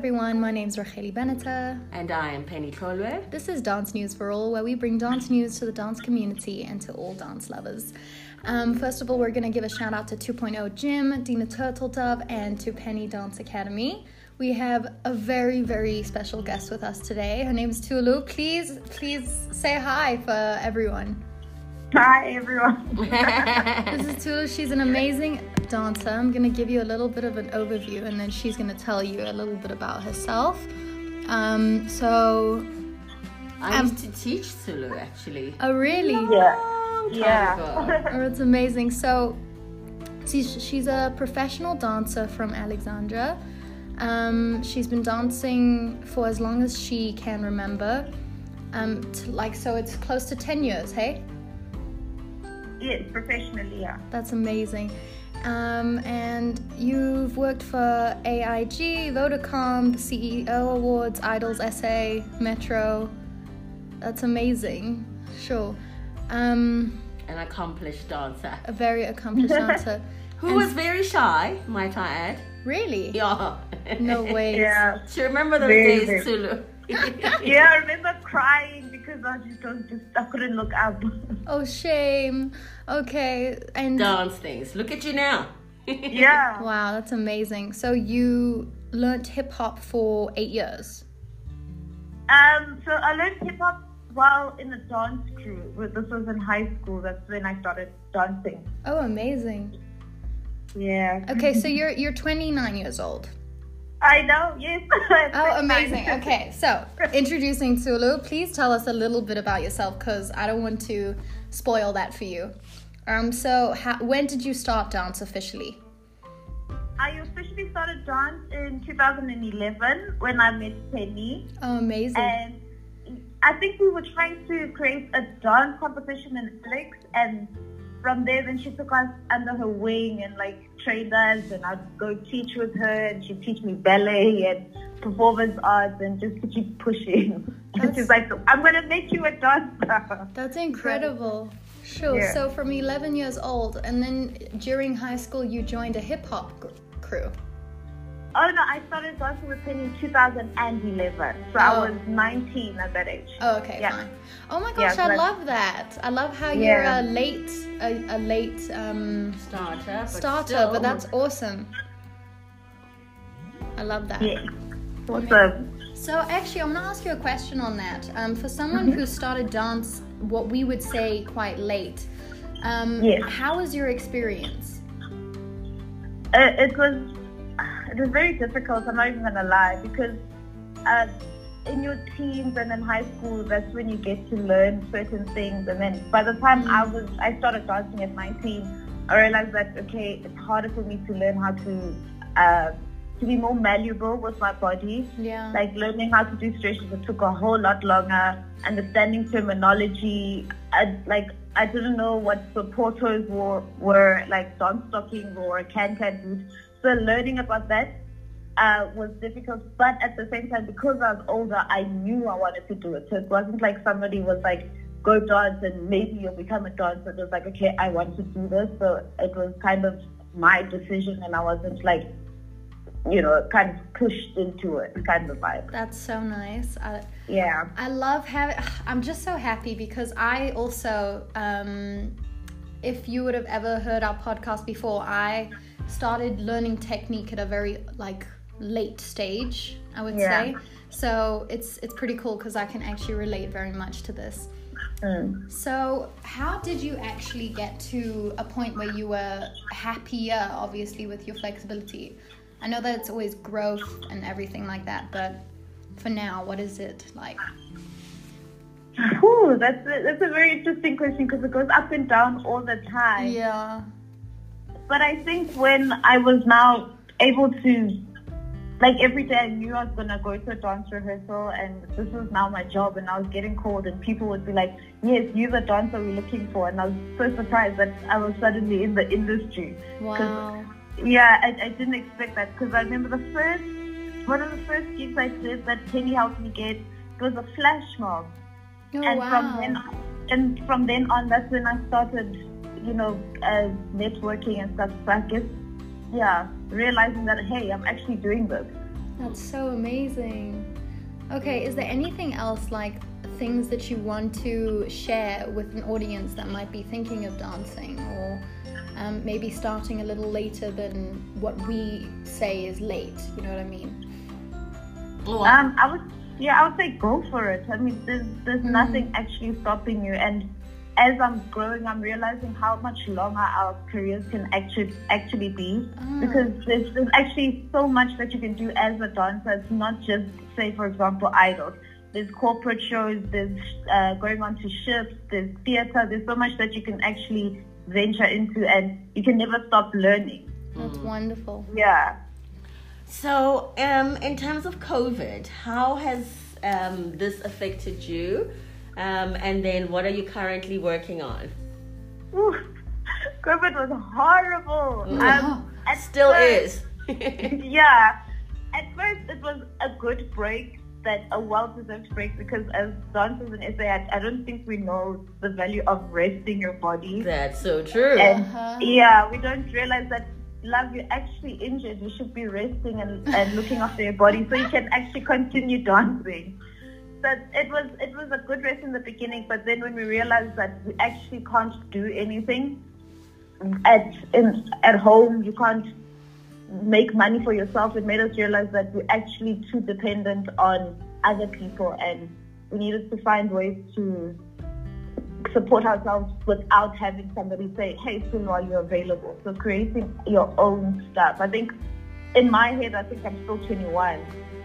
everyone. My name's Racheli Beneta. And I am Penny Trolwe. This is Dance News for All, where we bring dance news to the dance community and to all dance lovers. Um, first of all, we're going to give a shout out to 2.0 Gym, Dina Turtledove, and to Penny Dance Academy. We have a very, very special guest with us today. Her name is Tulu. Please, please say hi for everyone. Hi, everyone. this is Tulu. She's an amazing dancer. I'm going to give you a little bit of an overview and then she's going to tell you a little bit about herself. Um, so. I um, used to teach Tulu actually. Oh, really? Yeah. Yeah. oh, it's amazing. So, she's, she's a professional dancer from Alexandra. Um, she's been dancing for as long as she can remember. Um, to, like, so it's close to 10 years, hey? Yes, professionally, yeah. That's amazing. Um, and you've worked for AIG, Vodacom, the CEO Awards, Idols SA, Metro. That's amazing. Sure. Um, An accomplished dancer. A very accomplished dancer. Who and was very shy, might I add. Really? Yeah. No way. yeah. Do you remember those very, days, Tulu? yeah, I remember crying because I just, I just I couldn't look up. oh shame. Okay, and dance things. Look at you now. yeah. Wow, that's amazing. So you learned hip hop for eight years. Um, so I learned hip hop while in a dance crew. This was in high school. That's when I started dancing. Oh, amazing. Yeah. Okay, so you're you're 29 years old. I know, yes. oh, amazing. Okay, so introducing Tulu, please tell us a little bit about yourself because I don't want to spoil that for you. Um, so, when did you start dance officially? I officially started dance in 2011 when I met Penny. Oh, amazing. And I think we were trying to create a dance competition in Alex, and from there, then she took us under her wing and like trained us, and I'd go teach with her, and she'd teach me ballet and performance arts, and just to keep pushing. And she's like, "I'm gonna make you a dancer." That's incredible. Sure. Yeah. So from 11 years old, and then during high school, you joined a hip hop crew. Oh no, I started dancing with Penny in 2011. So oh. I was 19 at that age. Oh, okay, yeah. fine. Oh my gosh, yeah, I love that. I love how you're a late, a, a late um, starter, starter, but, but, that's awesome. I love that. Yeah. Awesome. So actually, I'm gonna ask you a question on that. Um, for someone mm-hmm. who started dance, what we would say quite late, um, yes. how was your experience? Uh, it was it was very difficult. I'm not even gonna lie because uh, in your teens and in high school, that's when you get to learn certain things. And then by the time I was, I started dancing at 19. I realized that okay, it's harder for me to learn how to uh, to be more malleable with my body. Yeah. Like learning how to do stretches, it took a whole lot longer. Understanding terminology, I, like I didn't know what supporters were, were like dance stocking or can can boots. So learning about that uh, was difficult, but at the same time, because I was older, I knew I wanted to do it. So it wasn't like somebody was like, go dance and maybe you'll become a dancer. It was like, okay, I want to do this. So it was kind of my decision and I wasn't like, you know, kind of pushed into it kind of vibe. That's so nice. I, yeah. I love having, I'm just so happy because I also, um, if you would have ever heard our podcast before, I started learning technique at a very like late stage, I would yeah. say. So it's it's pretty cool because I can actually relate very much to this. Mm. So, how did you actually get to a point where you were happier, obviously, with your flexibility? I know that it's always growth and everything like that, but for now, what is it like? Ooh, that's a, that's a very interesting question because it goes up and down all the time. Yeah. But I think when I was now able to, like every day I knew I was going to go to a dance rehearsal and this was now my job and I was getting called and people would be like, yes, you're the dancer we're looking for. And I was so surprised that I was suddenly in the industry. Wow. Yeah, I, I didn't expect that because I remember the first, one of the first gigs I did that Penny helped me get was a flash mob. Oh, and wow. from then and from then on that's when I started you know, as networking and stuff. So I guess, yeah, realizing that, hey, I'm actually doing this. That's so amazing. Okay, is there anything else like things that you want to share with an audience that might be thinking of dancing or um, maybe starting a little later than what we say is late? You know what I mean? Um, I would, yeah, I would say go for it. I mean, there's there's nothing actually stopping you. And as I'm growing, I'm realizing how much longer our careers can actually actually be. Ah. Because there's, there's actually so much that you can do as a dancer. It's not just, say, for example, idols. There's corporate shows. There's uh, going on to ships. There's theater. There's so much that you can actually venture into, and you can never stop learning. That's wonderful. Yeah. So, um, in terms of COVID, how has um, this affected you? Um, and then, what are you currently working on? Ooh, COVID was horrible. Um, Still first- is. yeah. At first, it was a good break, that a well-deserved break, because as dancers in SA, I, I don't think we know the value of resting your body. That's so true. And Uh-huh. yeah, we don't realize that, love, you're actually injured. You should be resting and, and looking after your body so you can actually continue dancing. So it was it was a good rest in the beginning, but then when we realized that we actually can't do anything at in at home, you can't make money for yourself. It made us realize that we're actually too dependent on other people, and we needed to find ways to support ourselves without having somebody say, "Hey, soon are you're available?" So creating your own stuff. I think in my head, I think I'm still 21,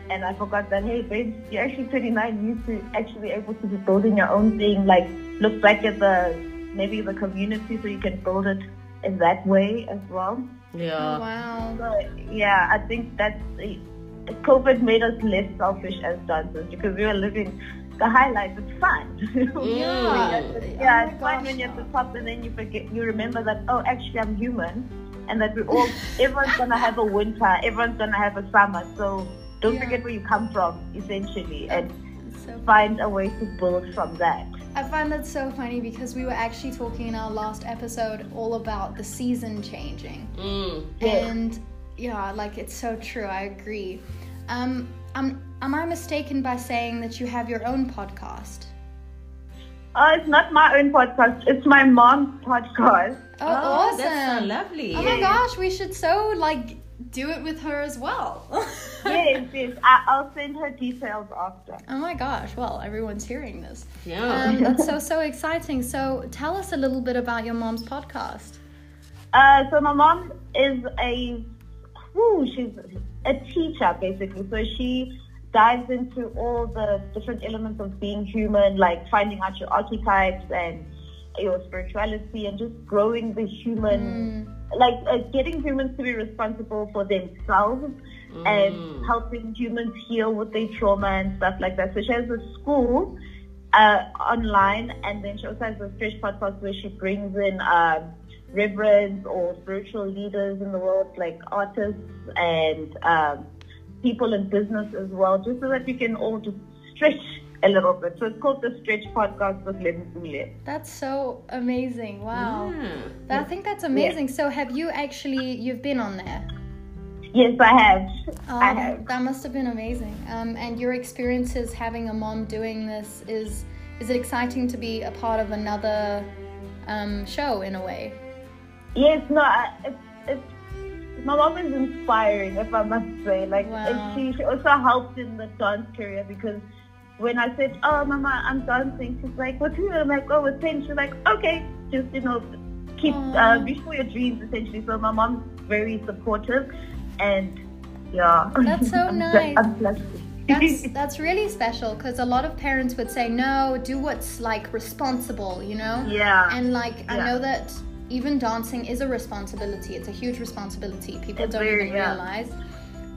and I forgot that. Hey, babe, you're actually 29. You need to actually able to be building your own thing. Like look back at the maybe the community so you can build it in that way as well. yeah. Wow. So yeah, I think that's COVID made us less selfish as dancers because we were living the highlights. It's fun. Mm. Yeah. yeah, Oh it's my fun when you're at the yeah. top and then you forget, you remember that oh, actually I'm human, and that we all, everyone's gonna have a winter, everyone's gonna have a summer. So don't Yeah. forget where you come from, essentially, and So find a way to build from that. I find that so funny because we were actually talking in our last episode all about the season changing. Mm. And yeah, like it's so true. I agree. Um, am, am I mistaken by saying that you have your own podcast? Uh, it's not my own podcast; it's my mom's podcast. Oh, Oh, that's so awesome! lovely. Oh my gosh, we should so like do it with her as well. yes, yes. I, I'll send her details after. Oh my gosh! Well, everyone's hearing this. Yeah. Um, that's so so exciting. So tell us a little bit about your mom's podcast. Uh, so my mom is a, whew, she's a teacher basically. So she dives into all the different elements of being human, like finding out your archetypes and your spirituality, and just growing the human, like uh, getting humans to be responsible for themselves and helping humans heal with their trauma and stuff like that. So she has a school uh, online, and then she also has a stretch podcast where she brings in um, reverends or spiritual leaders in the world, like artists and um, people in business as well, just so that we can all just stretch a little bit. So it's called the Stretch Podcast with Len Zule. That's so amazing! Wow. Mm. I think that's amazing. So have you actually you've been on there? Yes, I have. Oh, I have. that must have been amazing. Um, and your experiences having a mom doing this is is it exciting to be a part of another um, show in a way? Yes, no, I, it's, it's, my mom is inspiring, if I must say. Like, Wow. and she, she also helped in the dance career because when I said, oh, mama, I'm dancing, she's like, with who? I'm like, oh, with Pen. She's like, okay, just, you know, keep, uh, for your dreams, essentially. So my mom's very supportive and, yeah. That's so nice. I'm blessed. That's that's really special because a lot of parents would say no, do what's like responsible, you know. yeah. And like I know that even dancing is a responsibility. It's a huge responsibility. People It's don't very- even yeah. realize.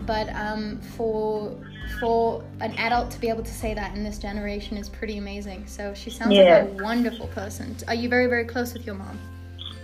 But um, for for an adult to be able to say that in this generation is pretty amazing. So she sounds Yeah. like a wonderful person. Are you very very close with your mom?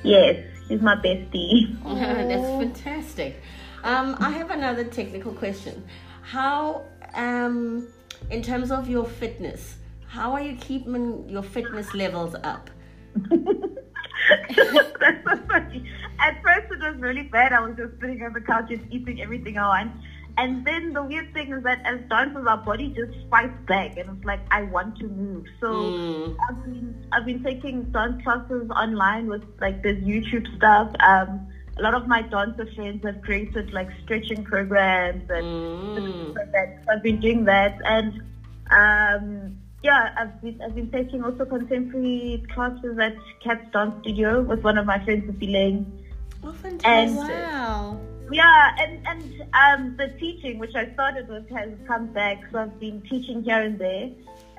yes, she's my bestie. That's Oh. fantastic. Um, I have another technical question. How, um, in terms of your fitness, how are you keeping your fitness levels up? That's so funny. At first, it was really bad. I was just sitting on the couch and eating everything I want. And then the weird thing is that as dancers, our body just fights back, and it's like I want to move. So Mm. I've been I've been taking dance classes online with like this YouTube stuff. Um, a lot of my dancer friends have created like stretching programs and Mm. like that. So I've been doing that, and um, yeah, I've been I've been taking also contemporary classes at Cat's Dance Studio with one of my friends, Lane. Oh, And- fantastic. Wow. Yeah, and and um, the teaching which I started with has come back. So I've been teaching here and there.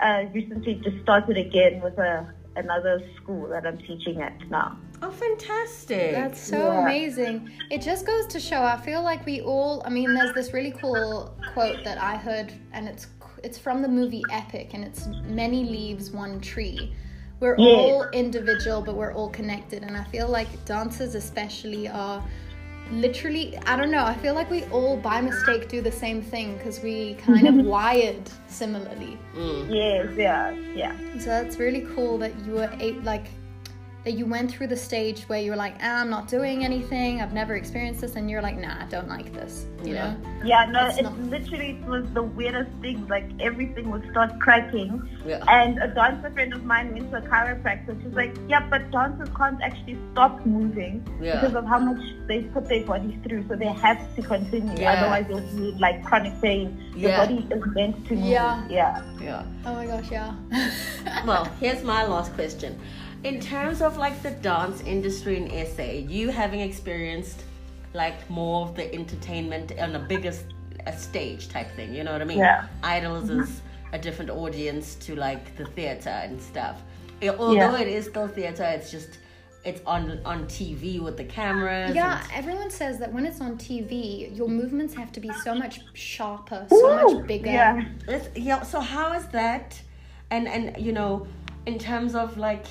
Uh, recently, just started again with a another school that I'm teaching at now. Oh, fantastic. That's so Yeah. amazing. It just goes to show. I feel like we all. I mean, there's this really cool quote that I heard, and it's it's from the movie Epic, and it's many leaves, one tree. We're Yeah. all individual, but we're all connected, and I feel like dancers, especially, are literally. I don't know. I feel like we all, by mistake, do the same thing because we kind of wired similarly. Mm. Yes, yeah, yeah. So that's really cool that you were a- like that you went through the stage where you were like, ah, I'm not doing anything. I've never experienced this, and you're like, nah, I don't like this. You Yeah. know? Yeah, no, It's it not- literally it was the weirdest thing. Like everything would start cracking. Yeah. And a dancer friend of mine went to a chiropractor. She's like, yeah, but dancers can't actually stop moving Yeah. because of how much they put their bodies through. So they have to continue. Yeah. Otherwise, you'll need like chronic pain. The Yeah. body is meant to move. Yeah. Yeah. Yeah. Oh my gosh, yeah. Well, here's my last question. In terms of like the dance industry in SA, you having experienced like more of the entertainment on a bigger s- a stage type thing, you know what I mean? Yeah. Idols is mm-hmm. a different audience to like the theater and stuff. Yeah, Although Yeah. it is still theater, it's just it's on on TV with the cameras. yeah, and- everyone says that when it's on TV, your movements have to be so much sharper, so Woo! much bigger. Yeah. It's, yeah. So how is that? And and you know, in terms of like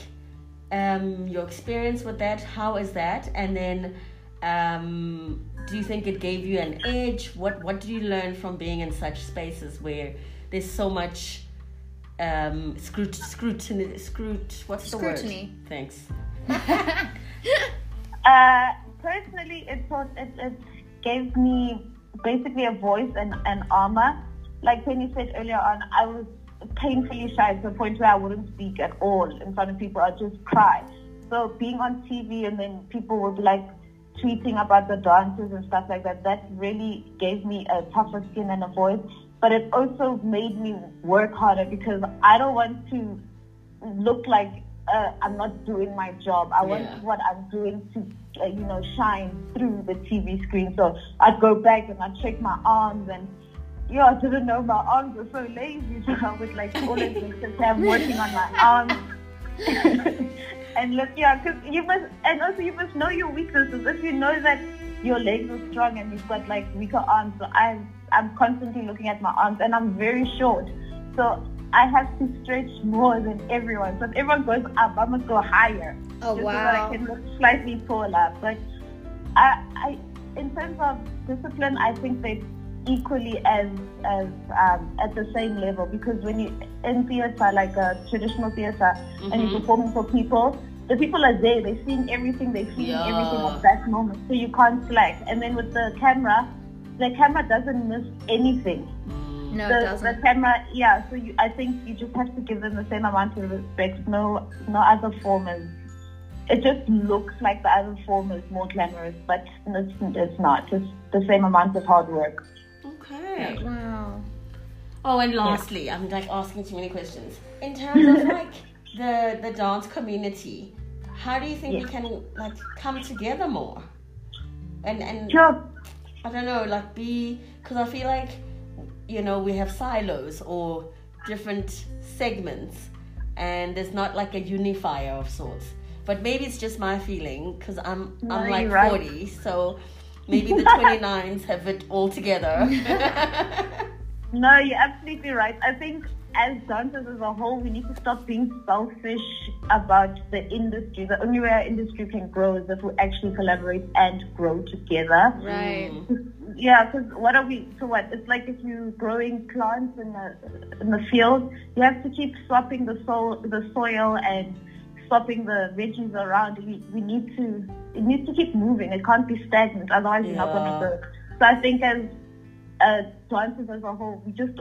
um, your experience with that, how is that? And then, um, do you think it gave you an edge? What what did you learn from being in such spaces where there's so much um, scrut scrutiny? Scrut. What's the Scrutiny. word? Thanks. Uh, personally, it taught it, it gave me basically a voice and an armor. Like Penny said earlier on, I was painfully shy to the point where I wouldn't speak at all in front of people. I'd just cry. So being on TV and then people would like tweeting about the dances and stuff like that, that really gave me a tougher skin and a voice. But it also made me work harder because I don't want to look like uh, I'm not doing my job. I want Yeah. what I'm doing to, uh, you know, shine through the TV screen. So I'd go back and I'd check my arms and, yeah, I didn't know my arms were so lazy. So I would like all of this just have working on my arms. and look, yeah, because you must, and also you must know your weaknesses. If you know that your legs are strong and you've got like weaker arms, so I'm, I'm constantly looking at my arms and I'm very short. So I have to stretch more than everyone. So if everyone goes up, I must go higher. Oh, just So that. I can look slightly taller. But I, I, in terms of discipline, I think they equally as as um, at the same level because when you in theater like a traditional theater and you're performing for people the people are there they're seeing everything they're feeling Yeah. everything at that moment so you can't slack and then with the camera the camera doesn't miss anything. No, the, it the doesn't. camera yeah so you, i think you just have to give them the same amount of respect no no other form is it just looks like the other form is more glamorous but it's, it's not it's the same amount of hard work Okay. Wow. Oh, and lastly, I'm like asking too many questions. In terms of like the the dance community, how do you think we can like come together more? And and sure I don't know, like be because I feel like you know we have silos or different segments, and there's not like a unifier of sorts. But maybe it's just my feeling because I'm No, I'm like right. 40, so maybe the 29s have it all together. No, you're absolutely right. I think as dancers as a whole, we need to stop being selfish about the industry. The only way our industry can grow is if we actually collaborate and grow together. Right. Mm. Yeah, because what are we? So what? It's like if you're growing plants in the in the field, you have to keep swapping the soil, the soil, and swapping the veggies around. We we need to it needs to keep moving. It can't be stagnant, otherwise you're not going to grow. So I think as uh, dancers as a whole, we just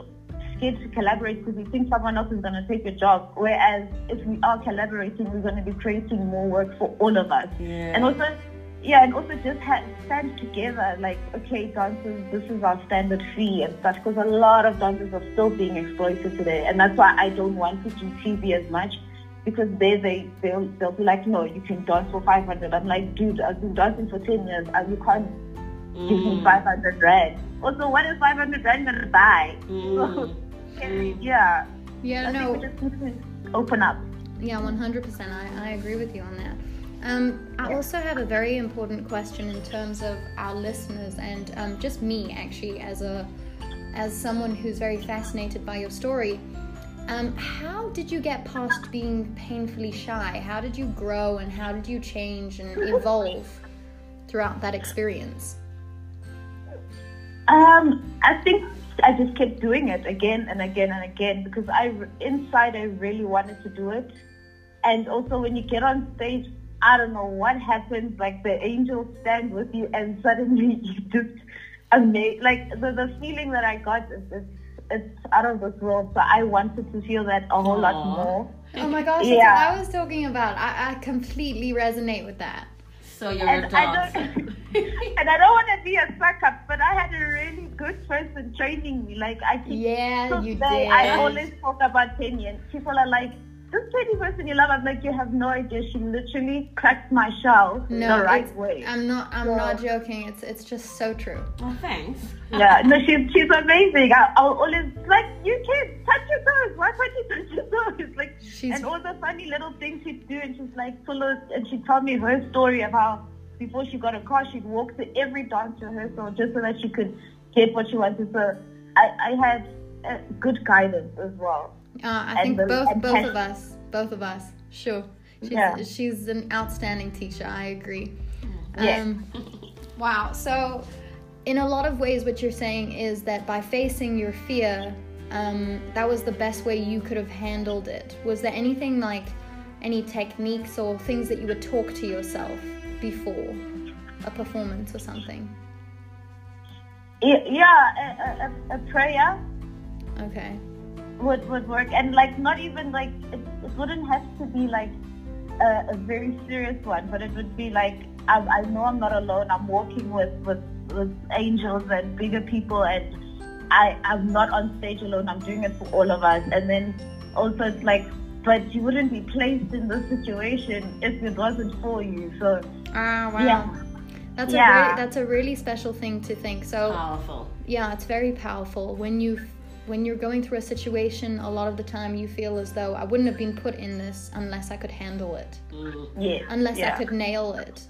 scared to collaborate because we think someone else is going to take your job. Whereas if we are collaborating, we're going to be creating more work for all of us. Yeah. And also, yeah, and also just ha- stand together. Like, okay, dancers, this is our standard fee and stuff. Because a lot of dancers are still being exploited today, and that's why I don't want to do TV as much. Because they they they'll, they'll be like, no, you can dance for five hundred. I'm like, dude, I've been dancing for ten years, and you can't give me Mm. five hundred rand. Also, what is five hundred rand gonna buy? Mm. So, yeah, Yeah, I no, think we just need to open up. Yeah, 100%. I, I agree with you on that. Um, I Yeah. also have a very important question in terms of our listeners and um, just me, actually, as a as someone who's very fascinated by your story. Um, how did you get past being painfully shy? How did you grow and how did you change and evolve throughout that experience? Um, I think I just kept doing it again and again and again because I inside I really wanted to do it, and also when you get on stage, I don't know what happens. Like the angels stand with you, and suddenly you just amazing. Like the the feeling that I got is it's, it's out of this world. So I wanted to feel that a whole lot more. Oh my gosh, Yeah. that's what I was talking about. I, I completely resonate with that. So you're And a I don't, and I don't want to be a suck up, but I had a really good person training me. Like I keep Yeah, you did. I always talk about Kenyan. people are like, "This Penny person you love." I'm like, "You have no idea. She literally cracked my shell No, the right it's- way." I'm not. I'm So- not joking. It's it's just so true. oh, thanks. yeah, no, she's she's amazing. I, I'll always like, "You kids, touch your toes. Why can't you touch your toes?" Like, She's- and all the funny little things she'd do, and she's like, full of, and she'd tell me her story of how before she got a car, she'd walk to every dance rehearsal just so that she could get what she wanted. So I, I had uh, good guidance as well. Uh, I think the- both both of us, both of us, sure. She's, Yeah. she's an outstanding teacher. I agree. Yeah. Um, wow. So, in a lot of ways, what you're saying is that by facing your fear, um, that was the best way you could have handled it. Was there anything like any techniques or things that you would talk to yourself before a performance or something? Yeah, a, a- a prayer Okay. Would, would work. And like, not even like, it, it wouldn't have to be like a, a very serious one, but it would be like, I, I know I'm not alone. I'm walking with, with, with angels and bigger people, and I, I'm not on stage alone. I'm doing it for all of us. And then also, it's like, but you wouldn't be placed in this situation if it wasn't for you. So, Ah, wow. Yeah. That's a Yeah. really, that's a really special thing to think. So Powerful. yeah, it's very powerful when you when you're going through a situation. A lot of the time, you feel as though I wouldn't have been put in this unless I could handle it, Mm. yeah. unless yeah. I could nail it.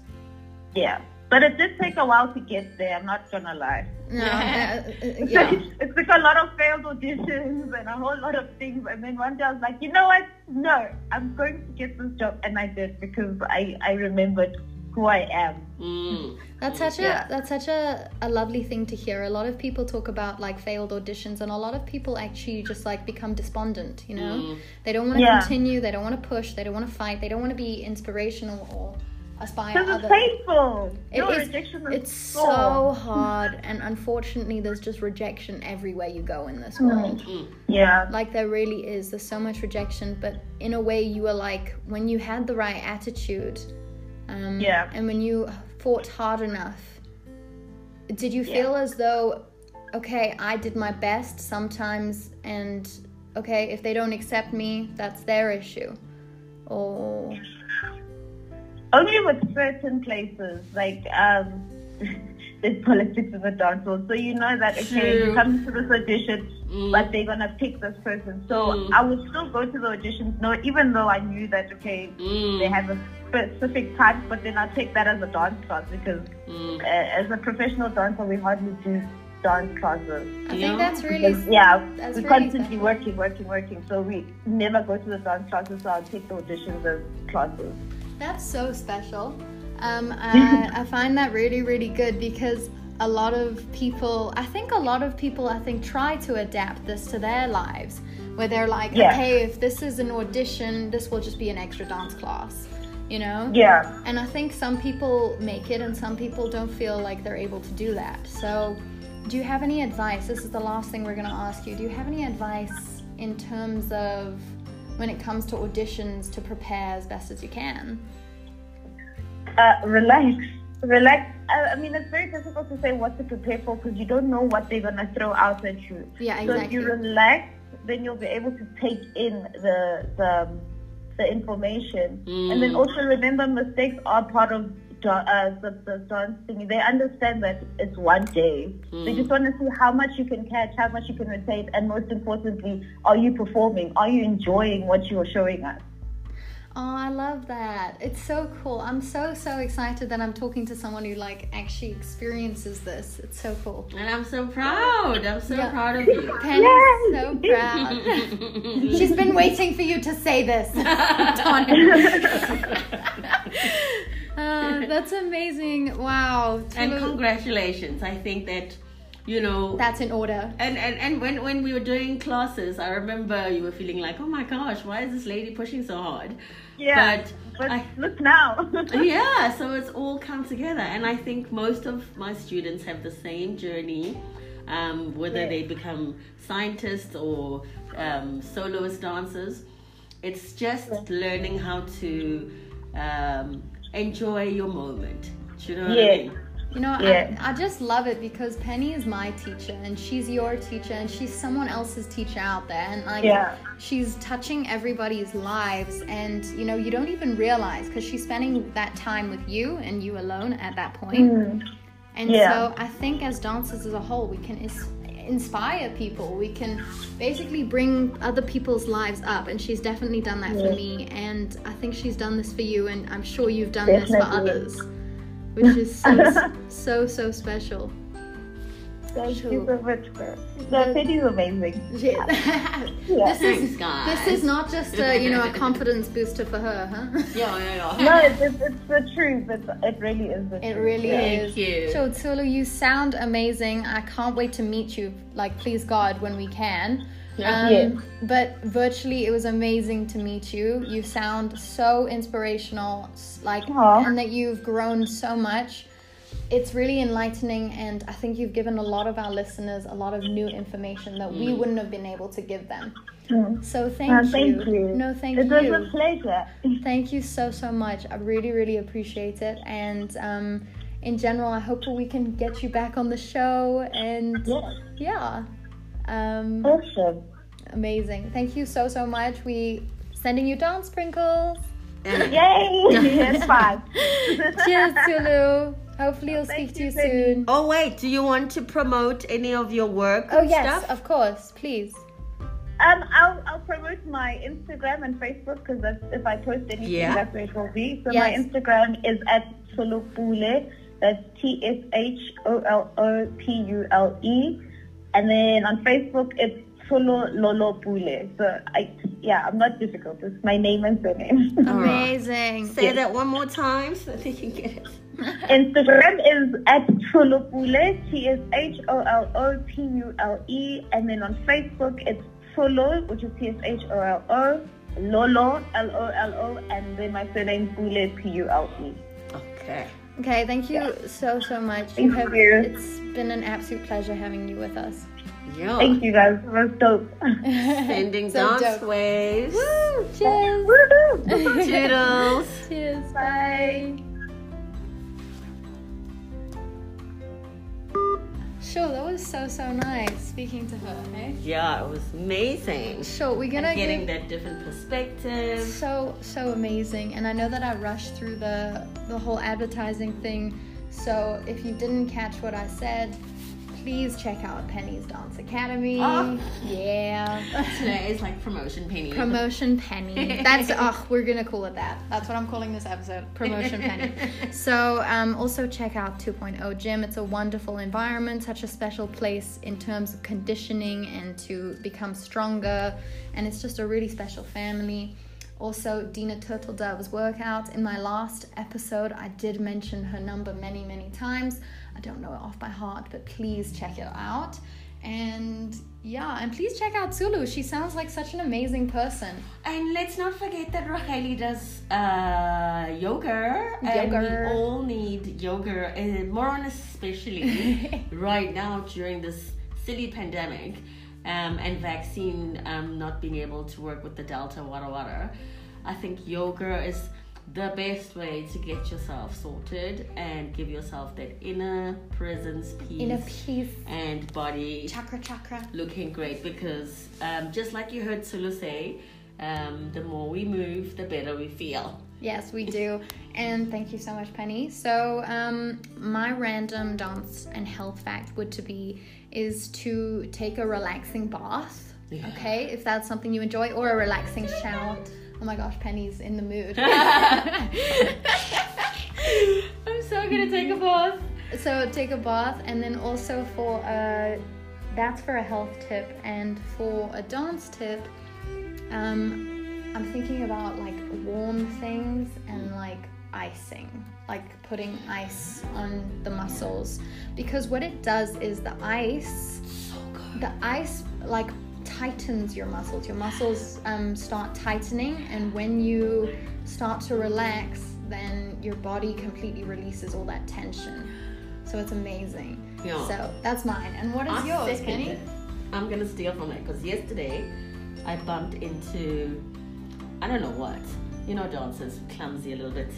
Yeah. But it did take a while to get there, I'm not gonna lie. No, uh, uh, It yeah. took- it took a lot of failed auditions and a whole lot of things. And then one day I was like, you know what? No, I'm going to get this job. And I did because I, I remembered who I am. Mm. That's such a that's such a, a lovely thing to hear. A lot of people talk about like failed auditions, and a lot of people actually just like become despondent. You know, Mm. they don't want to Yeah. continue, they don't want to push, they don't want to fight, they don't want to be inspirational or aspire Because it's painful. It Your is- rejection is It's so hard, and unfortunately, there's just rejection everywhere you go in this world. Mm. Yeah. Like there really is. There's so much rejection, but in a way, you were like when you had the right attitude, um, Yeah. and when you fought hard enough. Did you Yeah. feel as though, okay, I did my best sometimes, and okay, if they don't accept me, that's their issue, or Only with certain places, like um, there's politics in the dance hall, so you know that okay, True. you come to this audition, Mm. but they're gonna pick this person. So Mm. I would still go to the auditions, no, even though I knew that okay, Mm. they have a specific type, but then I take that as a dance class because Mm. uh, as a professional dancer, we hardly do dance classes. I Yeah. think that's really Because, yeah, that's we're really constantly special. working, working, working. So we never go to the dance classes, so I'll take the auditions as classes. That's so special. Um, I, I find that really, really good because a lot of people, I think a lot of people, I think, try to adapt this to their lives, where they're like, Yeah. okay, if this is an audition, this will just be an extra dance class, you know? Yeah, And I think some people make it and some people don't feel like they're able to do that. So do you have any advice? This is the last thing we're going to ask you. Do you have any advice in terms of when it comes to auditions to prepare as best as you can? Uh, relax. Relax. I, I mean, it's very difficult to say what to prepare for because you don't know what they're going to throw out at you. Yeah, exactly. So if you relax, then you'll be able to take in the the, the information. And then also remember, mistakes are part of uh, the, the dancing. They understand that it's one day. They just want to see how much you can catch, how much you can retain, and most importantly, are you performing? Are you enjoying what you are showing us? Oh, I love that. It's so cool. I'm so so excited that I'm talking to someone who like actually experiences this. It's so cool. And I'm so proud. I'm so Yeah. proud of you. Penny's Yay! so proud. She's been waiting for you to say this. uh, that's amazing. Wow. and congratulations. I think that, you know, That's in order. and, and, and when, when we were doing classes, I remember you were feeling like, oh my gosh, why is this lady pushing so hard? Yeah. But But I- look now. yeah, so it's all come together. And I think most of my students have the same journey, um, whether Yeah. they become scientists or um, soloist dancers. It's just learning how to um, enjoy your moment. Do you know what I Yeah. mean? You know, Yeah. I, I just love it because Penny is my teacher and she's your teacher and she's someone else's teacher out there and like Yeah. she's touching everybody's lives and you know you don't even realize because she's spending that time with you and you alone at that point. Mm-hmm. And Yeah. so I think as dancers as a whole, we can is- inspire people. We can basically bring other people's lives up. And she's definitely done that for me. And I think she's done this for you. And I'm sure you've done this for Definitely. others, which is so, so, so special. Thank Sure. you so much, girl. The Penny's amazing. Yeah. Yeah. this is Thanks, guys. this is not just a you know a confidence booster for her, huh? Yeah, yeah, yeah. No, it's, it's, it's the truth. It's, it really is the It truth. really Thank is. you. So Tulu, you sound amazing. I can't wait to meet you. Like, please God, when we can. Um, Yeah. But virtually, it was amazing to meet you. You sound so inspirational, like, Aw. and that you've grown so much. It's really enlightening, and I think you've given a lot of our listeners a lot of new information that we wouldn't have been able to give them. Mm. So thank Uh, you. thank you. No, thank it you. It was a pleasure. Thank you so so much. I really really appreciate it. And um, in general, I hope we can get you back on the show. And Yes. yeah, um, Awesome. amazing. Thank you so so much. We sending you dance sprinkles. Yay! it's fine. Cheers, Tulu. Hopefully, you'll Thank speak to you you, Penny. soon. Oh wait, do you want to promote any of your work? Oh and yes, stuff? of course. Please. Um, I'll, I'll promote my Instagram and Facebook because if I post anything, Yeah. that's where it will be. So Yes. my Instagram is at Tsholopule. That's T S H O L O P U L E. And then on Facebook, it's Tsholo Lolo Pule. So I, yeah, I'm not difficult. It's my name and surname. Amazing. Say that one more time so they can get it. Instagram is at Tsholopule, T S H O L O P U L E, and then on Facebook it's Tsholo, which is T S H O L O, Lolo, L O L O, and then my surname Pule, P U L E. Okay. Okay, thank you so so much. Thank you have. you. It's been an absolute pleasure having you with us. Yeah. Thank you guys. It was dope. Sending So dance dope. waves. Woo! Cheers. Woohoo! Toodles. Cheers. Bye. Sure, that was so so nice speaking to her. Hey. Yeah, it was amazing. Sure, we're gonna And getting that different perspective. so so amazing, and I know that I rushed through the the whole advertising thing. So if you didn't catch what I said, please check out Penny's Dance Academy. Oh. Yeah. Today is like promotion penny. Promotion penny. That's oh, we're gonna call it that. That's what I'm calling this episode. Promotion penny. So um, also check out 2.0 Gym. It's a wonderful environment, such a special place in terms of conditioning and to become stronger. And it's just a really special family. Also, Dina Turtle Dove's workout. In my last episode, I did mention her number many, many times. I don't know it off by heart, but please check it out. And yeah, and please check out Zulu. She sounds like such an amazing person. And let's not forget that Raheli does uh, yoga, and we Yoga. all need yoga, and more on especially right now during this silly pandemic um, and vaccine um, not being able to work with the Delta Wada Wada. I think yoga is the best way to get yourself sorted and give yourself that inner presence, peace, Inner peace. and body Chakra, chakra. looking great because um, just like you heard Sulu say, um, the more we move, the better we feel. Yes, we do. And thank you so much, Penny. So, um, my random dance and health fact would to be is to take a relaxing bath. Yeah. Okay, if that's something you enjoy, or a relaxing shower. Oh my gosh, Penny's in the mood. I'm so gonna take a bath. so take a bath, and then also for a that's for a health tip, and for a dance tip, um, I'm thinking about like warm things and like icing, like putting ice on the muscles, because what it does is the ice, So the ice like tightens your muscles. Your muscles um, start tightening, and when you start to relax, then your body completely releases all that tension. So it's amazing. Yeah. So that's mine. And what is I yours, Penny? it. I'm gonna steal from it because yesterday I bumped into I don't know what. You know, dancers clumsy a little bit.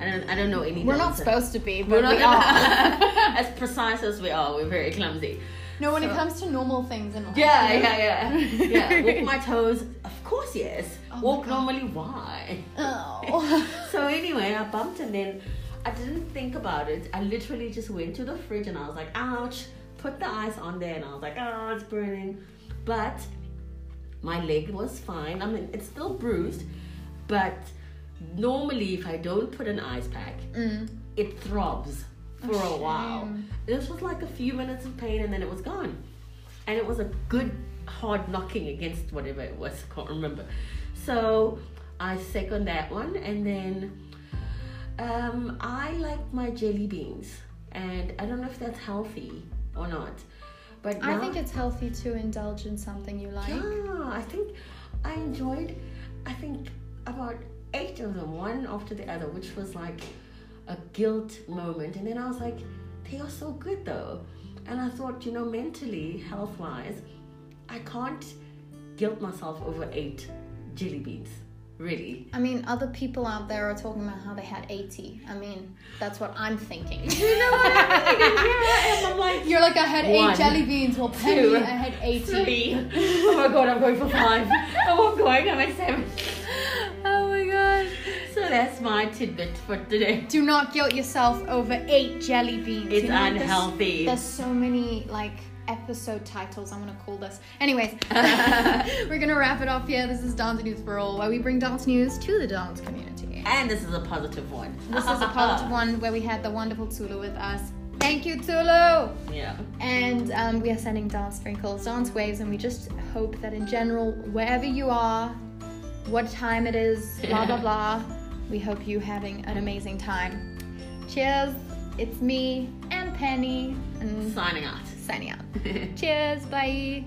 I don't I don't know any. We're not supposed to be, but We're not we are. as precise as we are. We're very clumsy. No, when it comes to normal things in life. Yeah, yeah, yeah. Yeah, walk my toes. Of course, yes. Oh walk normally. Why? Oh. so anyway, I bumped and then I didn't think about it. I literally just went to the fridge and I was like, ouch. Put the ice on there and I was like, oh, it's burning. But my leg was fine. I mean, it's still bruised, but normally if I don't put an ice pack, Mm. it throbs for a Oh, while. This was like a few minutes of pain and then it was gone. And it was a good hard knocking against whatever it was, I can't remember. So I second that one and then um, I like my jelly beans and I don't know if that's healthy or not. But I think it's healthy to indulge in something you like. yeah, I think I enjoyed. I think about eight of them, one after the other, which was like a guilt moment, and then I was like, they are so good though, and I thought, you know, mentally, health wise, I can't guilt myself over eight jelly beans, really. I mean, other people out there are talking about how they had 80. I mean, that's what I'm thinking. You know what I mean? Here I am. I'm like. You're like, I had One, eight jelly beans. Well, Penny, two, I had 80. Three. Oh my god, I'm going for five. Oh, I'm going. I'm at seven. That's my tidbit for today. Do not guilt yourself over eight jelly beans. It's You know, unhealthy. There's, so many like episode titles I'm gonna call this. Anyways, we're gonna wrap it up here. This is Dance News for All, where we bring dance news to the dance community. And this is a positive one. This is a positive one where we had the wonderful Tulu with us. Thank you, Tulu! Yeah. And um, we are sending dance sprinkles, dance waves, and we just hope that in general, wherever you are, what time it is, blah blah blah, we hope you having an amazing time. Cheers. It's me and Penny and signing out. Signing out. Cheers. Bye.